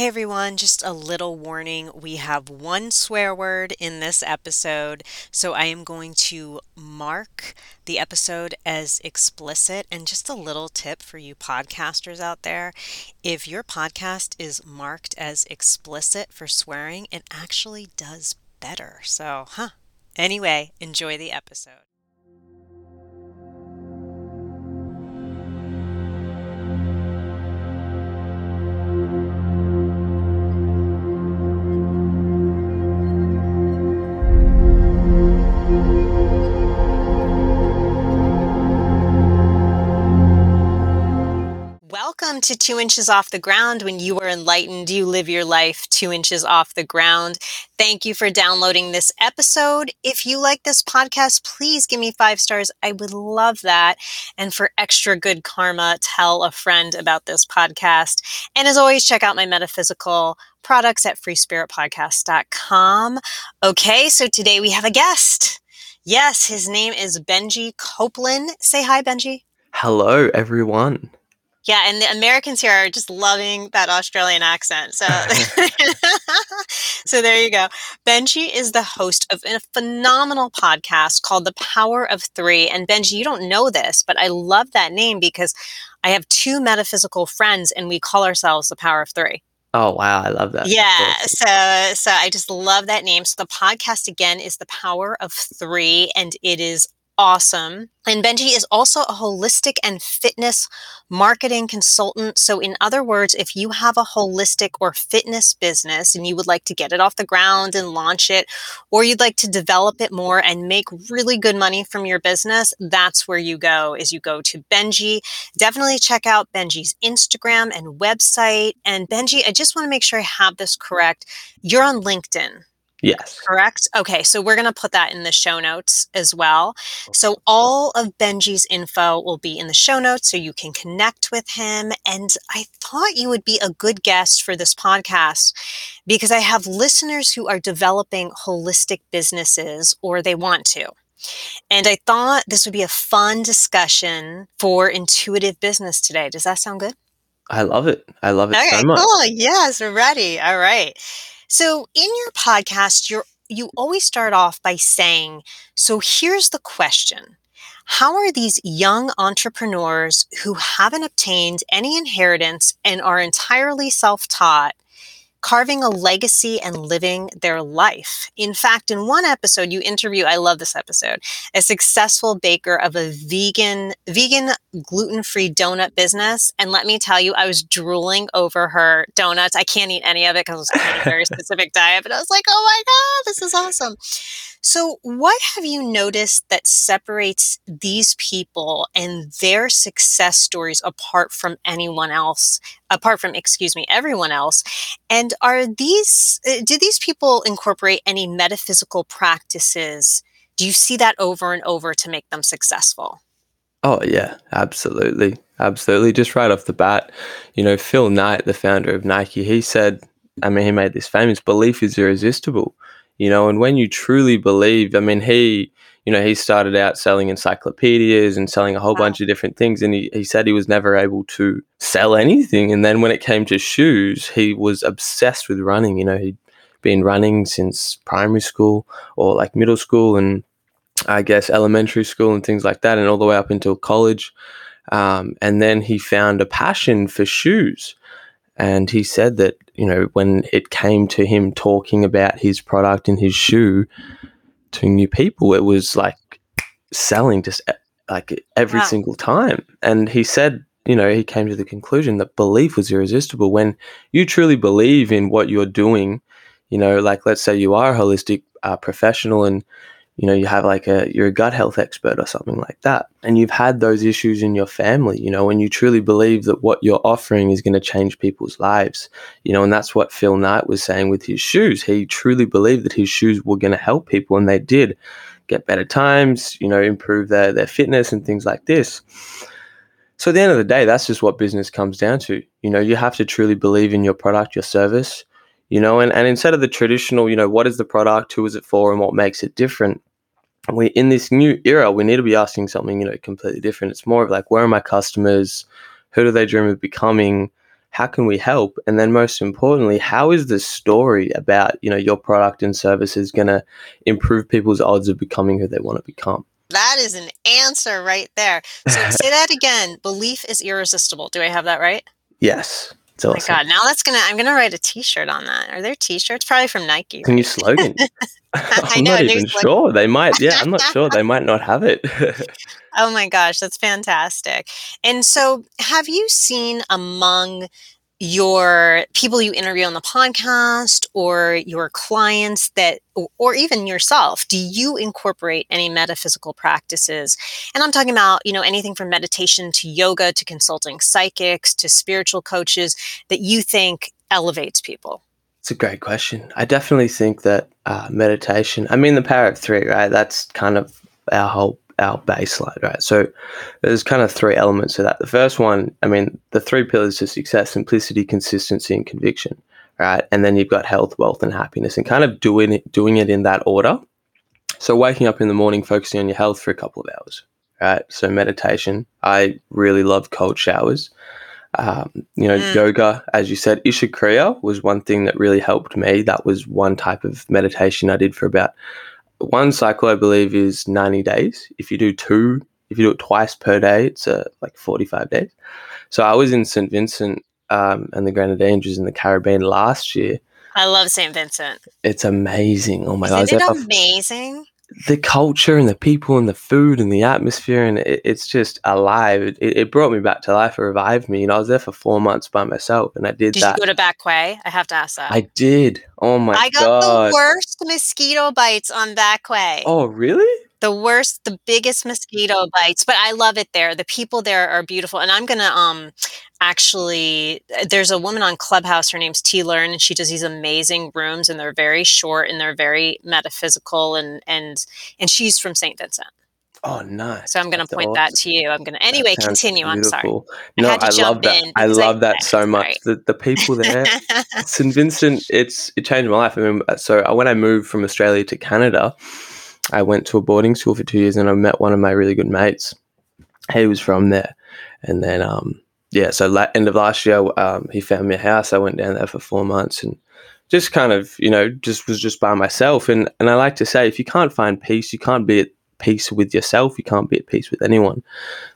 Hey everyone, just a little warning. We have one swear word in this episode, so I am going to mark the episode as explicit. And just a little tip for you podcasters out there if your podcast is marked as explicit for swearing, it actually does better. So, huh. Anyway, enjoy the episode. To Two Inches Off the Ground. When you are enlightened, you live your life two inches off the ground. Thank you for downloading this episode. If you like this podcast, please give me five stars. I would love that. And for extra good karma, tell a friend about this podcast. And as always, check out my metaphysical products at freespiritpodcast.com. Okay, so today we have a guest. Yes, his name is Benji Copeland. Say hi, Benji. Hello, everyone. Yeah, and the Americans here are just loving that Australian accent. So, so there you go. Benji is the host of a phenomenal podcast called The Power of Three. And Benji, you don't know this, but I love that name because I have two metaphysical friends, and we call ourselves The Power of Three. Oh wow, I love that. Yeah, so so I just love that name. So the podcast again is The Power of 3 and it is awesome. And Benji is also a holistic and fitness marketing consultant. So, in other words, if you have a holistic or fitness business and you would like to get it off the ground and launch it, or you'd like to develop it more and make really good money from your business, that's where you go is you go to Benji. Definitely check out Benji's Instagram and website. And Benji, I just want to make sure I have this correct. You're on LinkedIn. Yes. Correct. Okay. So we're going to put that in the show notes as well. So all of Benji's info will be in the show notes so you can connect with him. And I thought you would be a good guest for this podcast because I have listeners who are developing holistic businesses or they want to. And I thought this would be a fun discussion for intuitive business today. Does that sound good? I love it. I love it okay, so much. Cool. Yes, we're ready. All right. So in your podcast, you're you always start off by saying, so here's the question. How are these young entrepreneurs who haven't obtained any inheritance and are entirely self taught carving a legacy and living their life. In fact, in one episode, you interview, I love this episode, a successful baker of a vegan, vegan gluten-free donut business. And let me tell you, I was drooling over her donuts. I can't eat any of it because it's a very specific diet, but I was like, oh my God, this is awesome. So, what have you noticed that separates these people and their success stories apart from anyone else, apart from, excuse me, everyone else? And are these, uh, do these people incorporate any metaphysical practices? Do you see that over and over to make them successful? Oh, yeah, absolutely. Absolutely. Just right off the bat, you know, Phil Knight, the founder of Nike, he said, I mean, he made this famous belief is irresistible you know and when you truly believe i mean he you know he started out selling encyclopedias and selling a whole wow. bunch of different things and he, he said he was never able to sell anything and then when it came to shoes he was obsessed with running you know he'd been running since primary school or like middle school and i guess elementary school and things like that and all the way up until college um, and then he found a passion for shoes and he said that, you know, when it came to him talking about his product and his shoe to new people, it was like selling just like every wow. single time. And he said, you know, he came to the conclusion that belief was irresistible. When you truly believe in what you're doing, you know, like let's say you are a holistic uh, professional and you know you have like a you're a gut health expert or something like that and you've had those issues in your family you know when you truly believe that what you're offering is going to change people's lives you know and that's what phil knight was saying with his shoes. He truly believed that his shoes were going to help people and they did get better times you know improve their their fitness and things like this. So at the end of the day that's just what business comes down to you know you have to truly believe in your product your service you know and, and instead of the traditional you know what is the product who is it for and what makes it different we in this new era we need to be asking something you know completely different it's more of like where are my customers who do they dream of becoming how can we help? And then most importantly, how is the story about, you know, your product and services going to improve people's odds of becoming who they want to become? That is an answer right there. So say that again. Belief is irresistible. Do I have that right? Yes. It's oh my god! Now that's gonna. I'm gonna write a T-shirt on that. Are there T-shirts? Probably from Nike. Right? New slogan. I'm know, not even sure. They might. Yeah, I'm not sure. They might not have it. oh my gosh, that's fantastic. And so, have you seen among your people you interview on the podcast or your clients that or even yourself do you incorporate any metaphysical practices? And i'm talking about you know anything from meditation to yoga to consulting psychics to spiritual coaches that you think elevates people. It's a great question. I definitely think that uh, meditation i mean the power of three right? That's kind of our whole our baseline, right? So there's kind of three elements to that. The first one, I mean, the three pillars to success simplicity, consistency, and conviction, right? And then you've got health, wealth, and happiness, and kind of doing it, doing it in that order. So waking up in the morning, focusing on your health for a couple of hours, right? So meditation. I really love cold showers. Um, you know, mm. yoga, as you said, Isha Kriya was one thing that really helped me. That was one type of meditation I did for about one cycle, I believe, is 90 days. If you do two, if you do it twice per day, it's uh, like 45 days. So I was in St. Vincent um, and the Grenadines in the Caribbean last year. I love St. Vincent. It's amazing. Oh my Isn't god. Isn't it amazing? The culture and the people and the food and the atmosphere and it, it's just alive. It, it, brought me back to life. It revived me. You know, I was there for four months by myself, and I did, did that. You go to Bequia? I have to ask that. I did. Oh my god! I got god. the worst mosquito bites on Bequia. Oh really? The worst, the biggest mosquito bites, but I love it there. The people there are beautiful. And I'm going to um actually uh, there's a woman on Clubhouse her name's T Learn and she does these amazing rooms and they're very short and they're very metaphysical and and and she's from St. Vincent. Oh, nice. So I'm going to point awesome. that to you. I'm going to anyway continue. Beautiful. I'm sorry. No, I, I love that. I love that so much. The, the people there, St. Vincent, it's it changed my life. I mean, so when I moved from Australia to Canada, I went to a boarding school for two years and I met one of my really good mates. He was from there. And then, um, yeah, so la- end of last year, um, he found me a house. I went down there for four months and just kind of, you know, just was just by myself. And, and I like to say, if you can't find peace, you can't be at peace with yourself. You can't be at peace with anyone.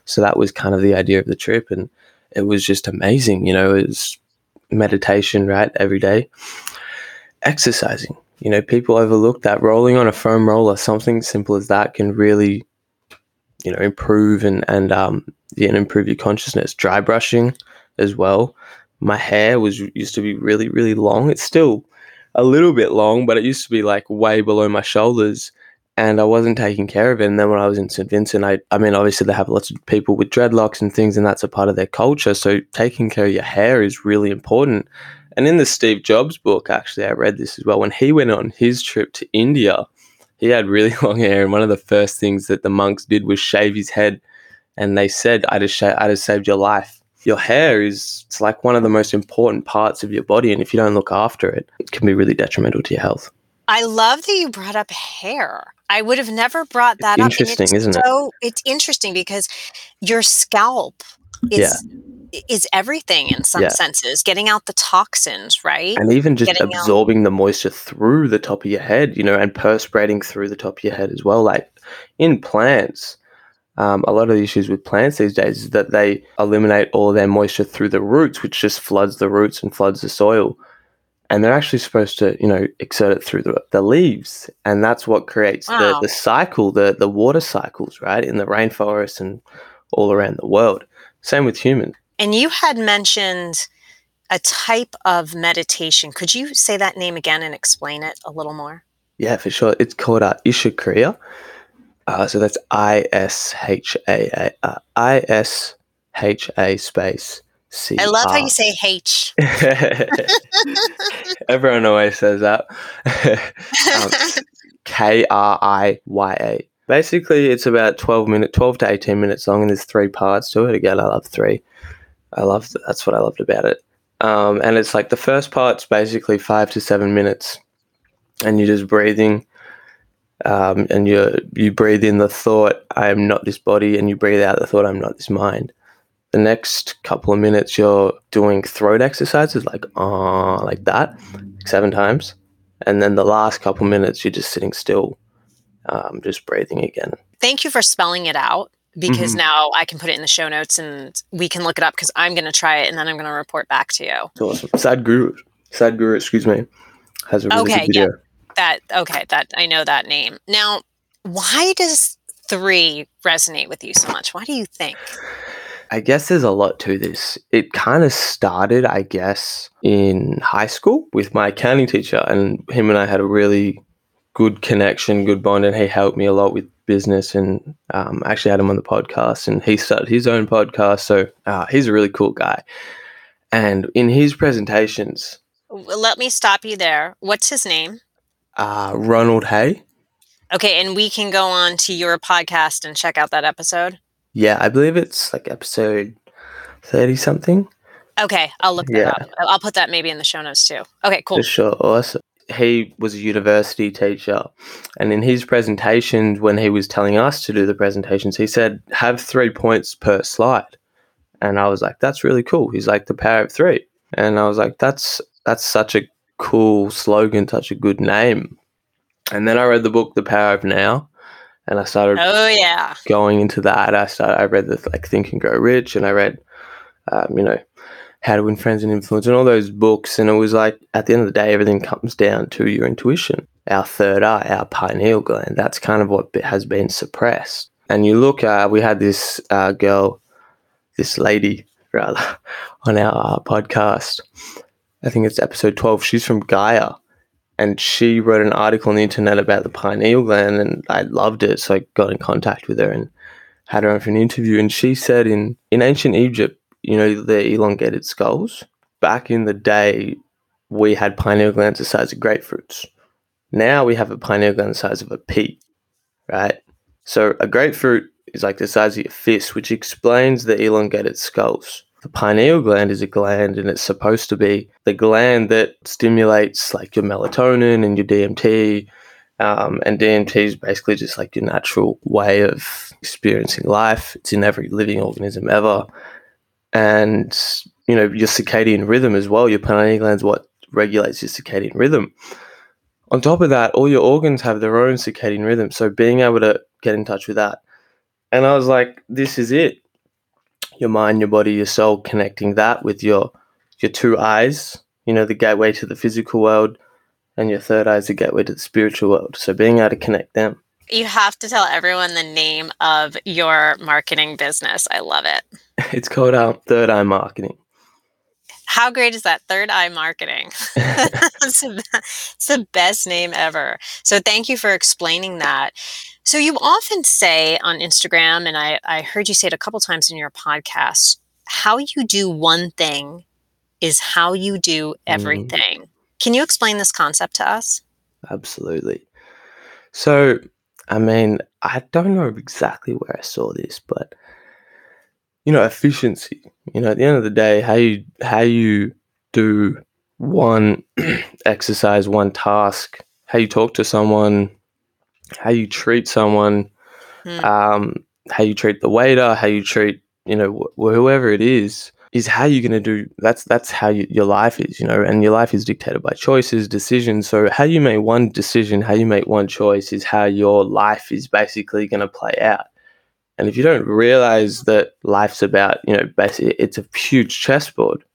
So that was kind of the idea of the trip. And it was just amazing. You know, it was meditation, right? Every day. Exercising you know, people overlook that rolling on a foam roller, something simple as that can really, you know, improve and, and, um, yeah, and improve your consciousness. Dry brushing as well. My hair was used to be really, really long. It's still a little bit long, but it used to be like way below my shoulders and I wasn't taking care of it. And then when I was in St. Vincent, I, I mean, obviously they have lots of people with dreadlocks and things, and that's a part of their culture. So taking care of your hair is really important. And in the Steve Jobs book, actually, I read this as well. When he went on his trip to India, he had really long hair, and one of the first things that the monks did was shave his head. And they said, "I just, sh- I just saved your life." Your hair is it's like one of the most important parts of your body, and if you don't look after it, it can be really detrimental to your health. I love that you brought up hair. I would have never brought that it's up. Interesting, isn't so, it? It's interesting because your scalp is yeah is everything in some yeah. senses, getting out the toxins, right? And even just getting absorbing out- the moisture through the top of your head, you know, and perspirating through the top of your head as well. Like in plants, um, a lot of the issues with plants these days is that they eliminate all their moisture through the roots, which just floods the roots and floods the soil. And they're actually supposed to, you know, exert it through the, the leaves. And that's what creates wow. the, the cycle, the, the water cycles, right, in the rainforest and all around the world. Same with humans. And you had mentioned a type of meditation. Could you say that name again and explain it a little more? Yeah, for sure. It's called uh, Isha Kriya. Uh, so that's I S H A uh, I S H A space C. I love how you say H. Everyone always says that. um, K R I Y A. Basically, it's about 12 minutes, 12 to 18 minutes long, and there's three parts to it. Again, I love three. I loved that's what I loved about it. Um, and it's like the first part's basically five to seven minutes, and you're just breathing, um, and you you breathe in the thought I am not this body, and you breathe out the thought I'm not this mind. the next couple of minutes you're doing throat exercises like ah uh, like that seven times and then the last couple of minutes you're just sitting still um, just breathing again thank you for spelling it out because mm-hmm. now I can put it in the show notes and we can look it up because I'm going to try it and then I'm going to report back to you. Awesome. Sadhguru, Sadhguru, excuse me, has a really okay. Yeah. That okay, that I know that name. Now, why does three resonate with you so much? Why do you think? I guess there's a lot to this. It kind of started, I guess, in high school with my accounting teacher, and him and I had a really good connection, good bond, and he helped me a lot with business. And um, actually had him on the podcast, and he started his own podcast. So uh, he's a really cool guy. And in his presentations, let me stop you there. What's his name? Uh, Ronald Hae. Okay, and we can go on to your podcast and check out that episode. Yeah, I believe it's like episode thirty something. Okay, I'll look that yeah. up. I'll put that maybe in the show notes too. Okay, cool. For sure, awesome. He was a university teacher, and in his presentations, when he was telling us to do the presentations, he said, "Have three points per slide," and I was like, "That's really cool." He's like, "The power of three. and I was like, "That's that's such a cool slogan, such a good name and then I read the book The Power of Now, and I started. Oh yeah. Going into that, I started. I read the like Think and Grow Rich, and I read, um, you know, How to Win Friends and Influence, and all those books. And it was like at the end of the day, everything comes down to your intuition, our third eye, our pineal gland. That's kind of what has been suppressed. And you look, uh, we had this uh, girl, this lady rather, on our uh, podcast. I think it's episode twelve. She's from Gaia and she wrote an article on the internet about the pineal gland and I loved it. So I got in contact with her and had her on for an interview. And she said in, in ancient Egypt, you know, the elongated skulls, back in the day, we had pineal glands the size of grapefruits. Now we have a pineal gland the size of a pea, right? So a grapefruit is like the size of your fist, which explains the elongated skulls. The pineal gland is a gland and it's supposed to be the gland that stimulates like your melatonin and your DMT. Um, and DMT is basically just like your natural way of experiencing life. It's in every living organism ever. And, you know, your circadian rhythm as well. Your pineal gland is what regulates your circadian rhythm. On top of that, all your organs have their own circadian rhythm. So being able to get in touch with that. And I was like, this is it your mind, your body, your soul, connecting that with your your two eyes, you know, the gateway to the physical world, and your third eye is the gateway to the spiritual world. So being able to connect them. You have to tell everyone the name of your marketing business. I love it. It's called um, Third Eye Marketing. How great is that? Third Eye Marketing. it's, the, it's the best name ever. So thank you for explaining that. So you often say on Instagram, and I, I heard you say it a couple times in your podcast, how you do one thing is how you do mm-hmm. everything. Mm. Can you explain this concept to us? Absolutely. So, I mean, I don't know exactly where I saw this, but you know, efficiency. You know, at the end of the day, how you how you do one exercise, one task, how you talk to someone, how you treat someone, mm. um, how you treat the waiter, how you treat you know wh- whoever it is, is how you're going to do. That's that's how you, your life is, you know, and your life is dictated by choices, decisions. So how you make one decision, how you make one choice, is how your life is basically going to play out. And if you don't realize that life's about, you know, basically it's a huge chessboard,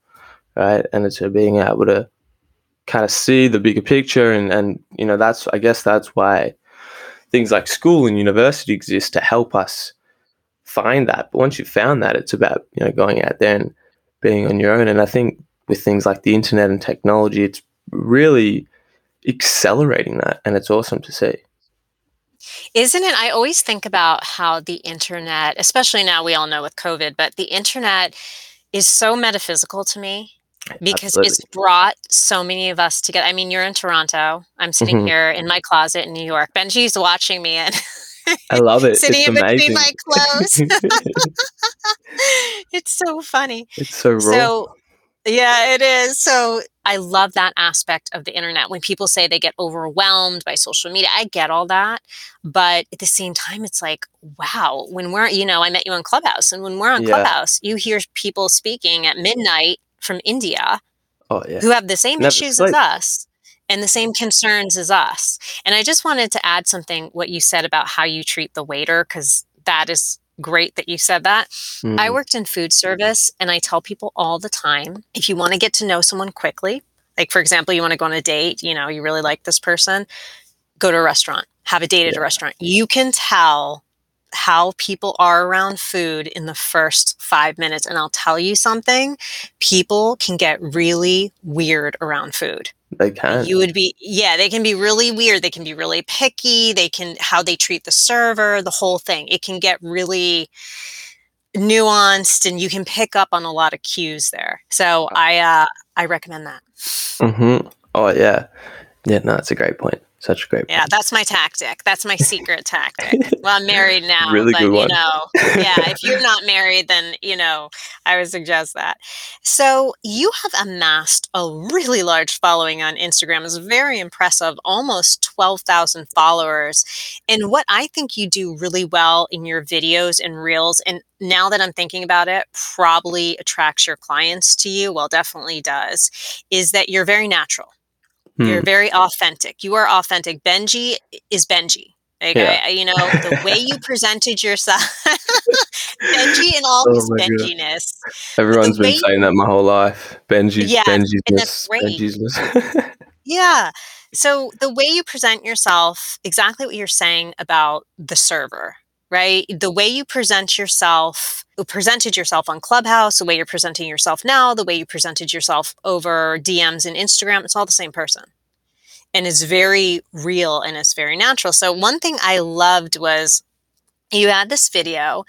right? And it's being able to kind of see the bigger picture and and you know that's I guess that's why things like school and university exist to help us find that. But once you've found that, it's about you know going out there and being on your own. And I think with things like the internet and technology, it's really accelerating that, and it's awesome to see. Isn't it? I always think about how the internet, especially now we all know with COVID, but the internet is so metaphysical to me because Absolutely. it's brought so many of us together. I mean, you're in Toronto. I'm sitting mm-hmm. here in my closet in New York. Benji's watching me and I love it. sitting it's in amazing. between my clothes. it's so funny. It's so raw. So Yeah, it is. So I love that aspect of the internet. When people say they get overwhelmed by social media, I get all that. But at the same time, it's like, wow, when we're, you know, I met you on Clubhouse, and when we're on Yeah. Clubhouse, you hear people speaking at midnight from India Oh yeah. who have the same Never issues as us and the same concerns as us. And I just wanted to add something what you said about how you treat the waiter cuz that is great that you said that. I Mm, worked in food service and I tell people all the time if you want to get to know someone quickly, like for example, you want to go on a date, you know, you really like this person, go to a restaurant, have a date at a restaurant. You can tell how people are around food in the first five minutes. And I'll tell you something people can get really weird around food. they can. You would be, yeah, they can be really weird. They can be really picky. They can, how they treat the server, the whole thing. It can get really nuanced and you can pick up on a lot of cues there. So I, uh, I recommend that. Mm-hmm. Oh yeah. Yeah. No, it's a great point. Such a great Yeah, that's my tactic. That's my secret tactic. Well, I'm married now, Really but good you one. know, yeah, if you're not married, then you know, I would suggest that. So you have amassed a really large following on Instagram. It's very impressive, almost 12,000 followers. And what I think you do really well in your videos and reels, and now that I'm thinking about it, probably attracts your clients to you. Well, definitely does, is that you're very natural. You're Hmm. very authentic. You are authentic. Benji is Benji. Like Yeah. I, you know, the way you presented yourself, Benji and all Oh his my God. Benjiness. Everyone's been saying that my whole life. Benji, Yeah, Benji's and that's great. Benji's Yeah. So the way you present yourself, exactly what you're saying about the server, right? The way you present yourself, uh, presented yourself on Clubhouse, the way you're presenting yourself now, the way you presented yourself over DMs and Instagram, it's all the same person. And it's very real and it's very natural. So one thing I loved was you had this video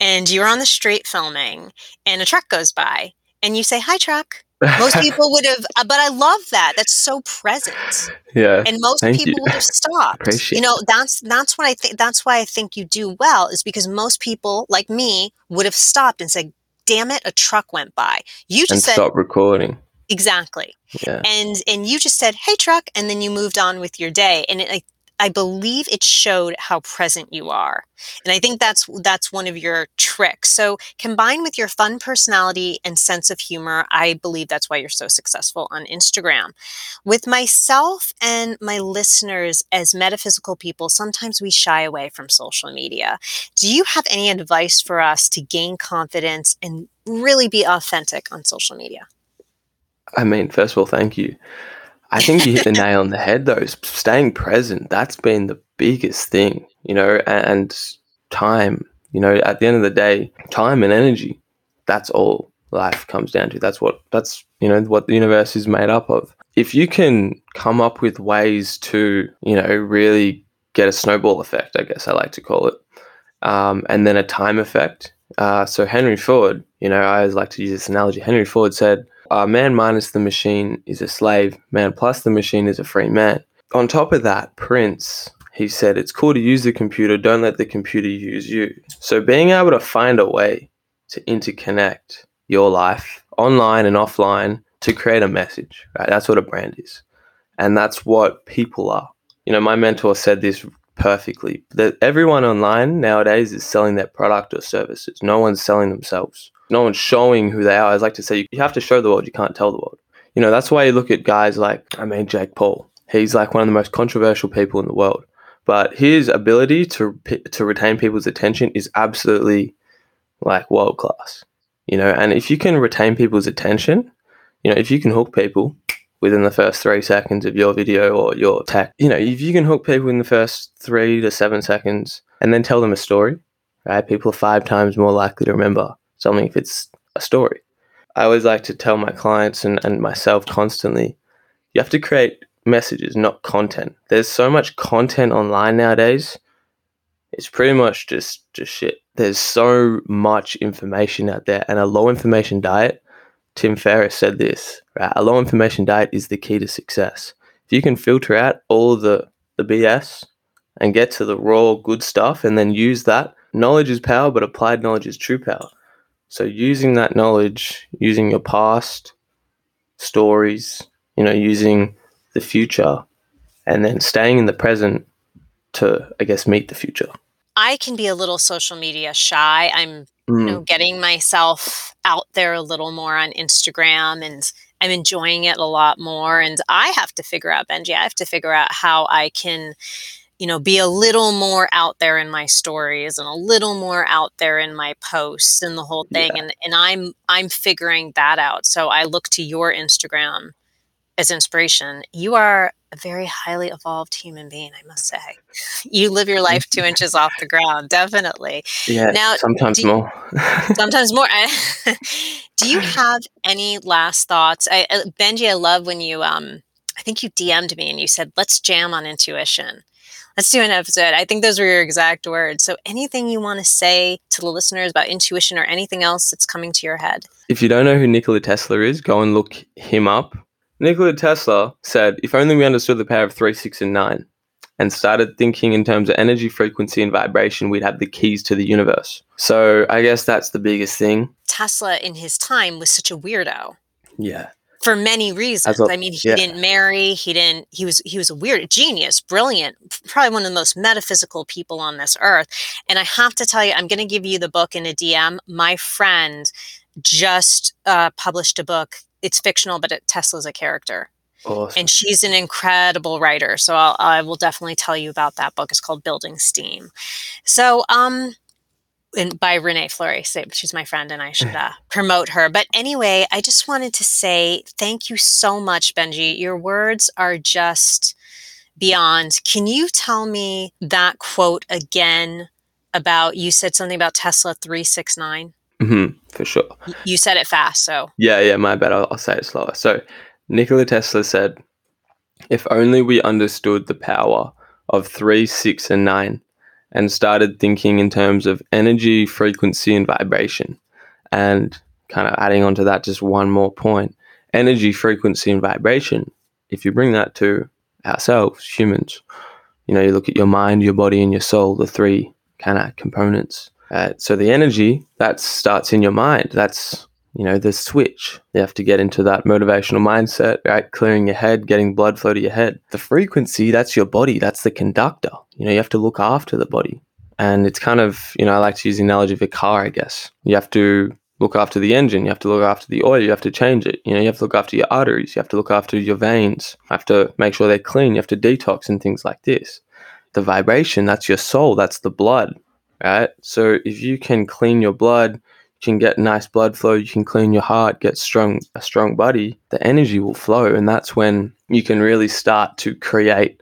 and you're on the street filming and a truck goes by and you say, Hi, truck. Most people would have, uh, but I love that. That's so present yeah. and most people you. would have stopped Appreciate you know that's that's what i think that's why i think you do well is because most people like me would have stopped and said damn it a truck went by you just said stop recording. exactly Yeah. and and you just said hey truck and then you moved on with your day and it, I, I believe it showed how present you are and i think that's that's one of your tricks. So combined with your fun personality and sense of humor i believe that's why you're so successful on instagram. With myself and my listeners as metaphysical people sometimes we shy away from social media. Do you have any advice for us to gain confidence and really be authentic on social media? I mean, first of all, thank you. I think you hit the nail on the head, though. Staying present, that's been the biggest thing, you know, and time, you know, at the end of the day, time and energy, that's all life comes down to. That's what, that's, you know, what the universe is made up of. If you can come up with ways to, you know, really get a snowball effect, I guess I like to call it, um, and then a time effect. Uh, so Henry Ford, you know, I always like to use this analogy. Henry Ford said, uh, man minus the machine is a slave. Man plus the machine is a free man. On top of that, Prince, he said, it's cool to use the computer. Don't let the computer use you. So being able to find a way to interconnect your life online and offline to create a message, right? That's what a brand is. And that's what people are. You know, my mentor said this perfectly that everyone online nowadays is selling their product or services. No one's selling themselves. No one's showing who they are. I like to say you have to show the world, you can't tell the world. You know, that's why you look at guys like, I mean, Jake Paul. He's like one of the most controversial people in the world. But his ability to to retain people's attention is absolutely like world class. You know, and if you can retain people's attention, you know, if you can hook people within the first three seconds of your video or your tech, you know, if you can hook people in the first three to seven seconds and then tell them a story, right? People are five times more likely to remember something if it's a story. I always like to tell my clients and, and myself constantly, you have to create messages, not content. There's so much content online nowadays. It's pretty much just just shit. There's so much information out there and a low information diet. Tim Ferriss said this, right? A low information diet is the key to success. If you can filter out all the the BS and get to the raw good stuff and then use that, knowledge is power, but applied knowledge is true power. So using that knowledge, using your past, stories, you know, using the future and then staying in the present to, I guess, meet the future. I can be a little social media shy. I'm, mm. you know, mm. getting myself out there a little more on Instagram and I'm enjoying it a lot more. And I have to figure out, Benji, I have to figure out how I can, you know, be a little more out there in my stories and a little more out there in my posts and the whole thing. Yeah. And and I'm I'm figuring that out. So I look to your Instagram as inspiration. You are a very highly evolved human being, I must say. You live your life two inches off the ground, definitely. Yeah, now, sometimes you, more. sometimes more. do you have any last thoughts? I, uh, Benji, I love when you, um, I think you DM'd me and you said, let's jam on intuition. Let's do an episode. I think those were your exact words. So, anything you want to say to the listeners about intuition or anything else that's coming to your head? If you don't know who Nikola Tesla is, go and look him up Nikola Tesla said, if only we understood the power of 3, 6, and 9 and started thinking in terms of energy, frequency, and vibration, we'd have the keys to the universe. So I guess that's the biggest thing. Tesla in his time was such a weirdo. Yeah. For many reasons. A, I mean, he yeah. didn't marry, he didn't he was he was a weird genius, brilliant, probably one of the most metaphysical people on this earth. And I have to tell you, I'm gonna give you the book in a DM. My friend just uh, published a book it's fictional, but it, Tesla's a character. Awesome. And she's an incredible writer. So I'll, I will definitely tell you about that book. It's called Building Steam. So, um, and by Renee Fleury. She's my friend, and I should uh, promote her. But anyway, I just wanted to say thank you so much, Benji. Your words are just beyond. Can you tell me that quote again about you said something about Tesla 369? Mm-hmm, for sure. You said it fast, so. Yeah, yeah, my bad. I'll, I'll say it slower. So, Nikola Tesla said, if only we understood the power of three, six, and nine and started thinking in terms of energy, frequency, and vibration. And kind of adding on to that, just one more point energy, frequency, and vibration. If you bring that to ourselves, humans, you know, you look at your mind, your body, and your soul, the three kind of components. Uh, so the energy that starts in your mind. That's you know the switch. You have to get into that motivational mindset, right? Clearing your head, getting blood flow to your head. The frequency, that's your body. That's the conductor. You know, you have to look after the body. And it's kind of, you know, I like to use the analogy of a car, I guess. You have to look after the engine, you have to look after the oil, you have to change it. You know, you have to look after your arteries, you have to look after your veins, you have to make sure they're clean, you have to detox and things like this. The vibration, that's your soul, that's the blood right? So if you can clean your blood, you can get nice blood flow, you can clean your heart, get strong a strong body, the energy will flow and that's when you can really start to create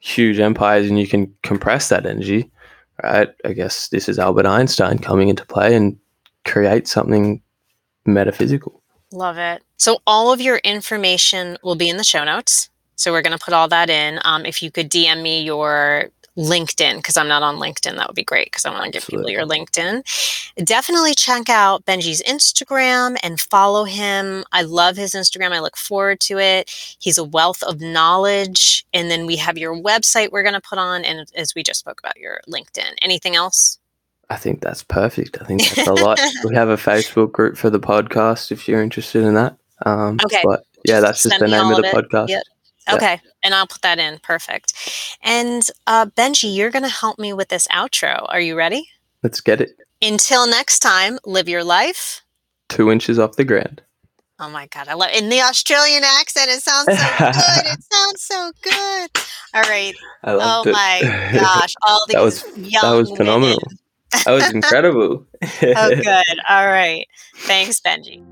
huge empires and you can compress that energy, right? I guess this is Albert Einstein coming into play and create something metaphysical. Love it. So all of your information will be in the show notes. So we're going to put all that in. Um, if you could DM me your LinkedIn because I'm not on LinkedIn. That would be great because I want to give people your LinkedIn. Definitely check out Benji's Instagram and follow him. I love his Instagram. I look forward to it. He's a wealth of knowledge. And then we have your website we're going to put on. And as we just spoke about, your LinkedIn. Anything else? I think that's perfect. I think that's a lot. we have a Facebook group for the podcast if you're interested in that. Um, okay. But yeah, that's just the name of the podcast. Yep. Okay. And I'll put that in. Perfect. And uh, Benji, you're going to help me with this outro. Are you ready? Let's get it. Until next time, live your life two inches off the ground. Oh my God. I love in the Australian accent. It sounds so good. it sounds so good. All right. oh it. my gosh. All these that was, that was phenomenal. Women. that was incredible. oh, good. All right. Thanks, Benji.